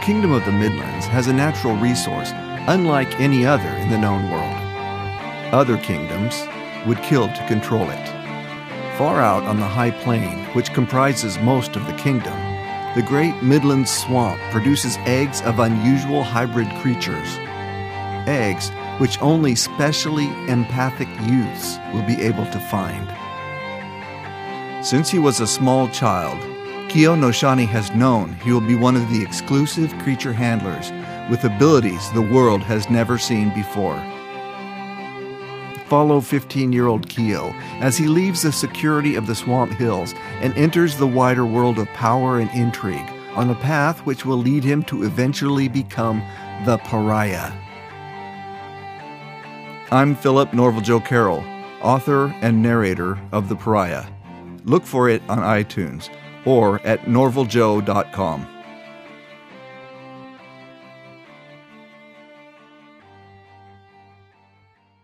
Kingdom of the Midlands has a natural resource unlike any other in the known world. Other kingdoms would kill to control it. Far out on the high plain, which comprises most of the kingdom, the great Midland swamp produces eggs of unusual hybrid creatures. Eggs which only specially empathic youths will be able to find. Since he was a small child, Keo Noshoahne has known he will be one of the exclusive creature handlers with abilities the world has never seen before. Follow 15 year old Keo as he leaves the security of the Swamp Hills and enters the wider world of power and intrigue on a path which will lead him to eventually become the pariah. I'm Philip Norval Joe Carroll, author and narrator of The Pariah. Look for it on iTunes or at norvaljoe.com.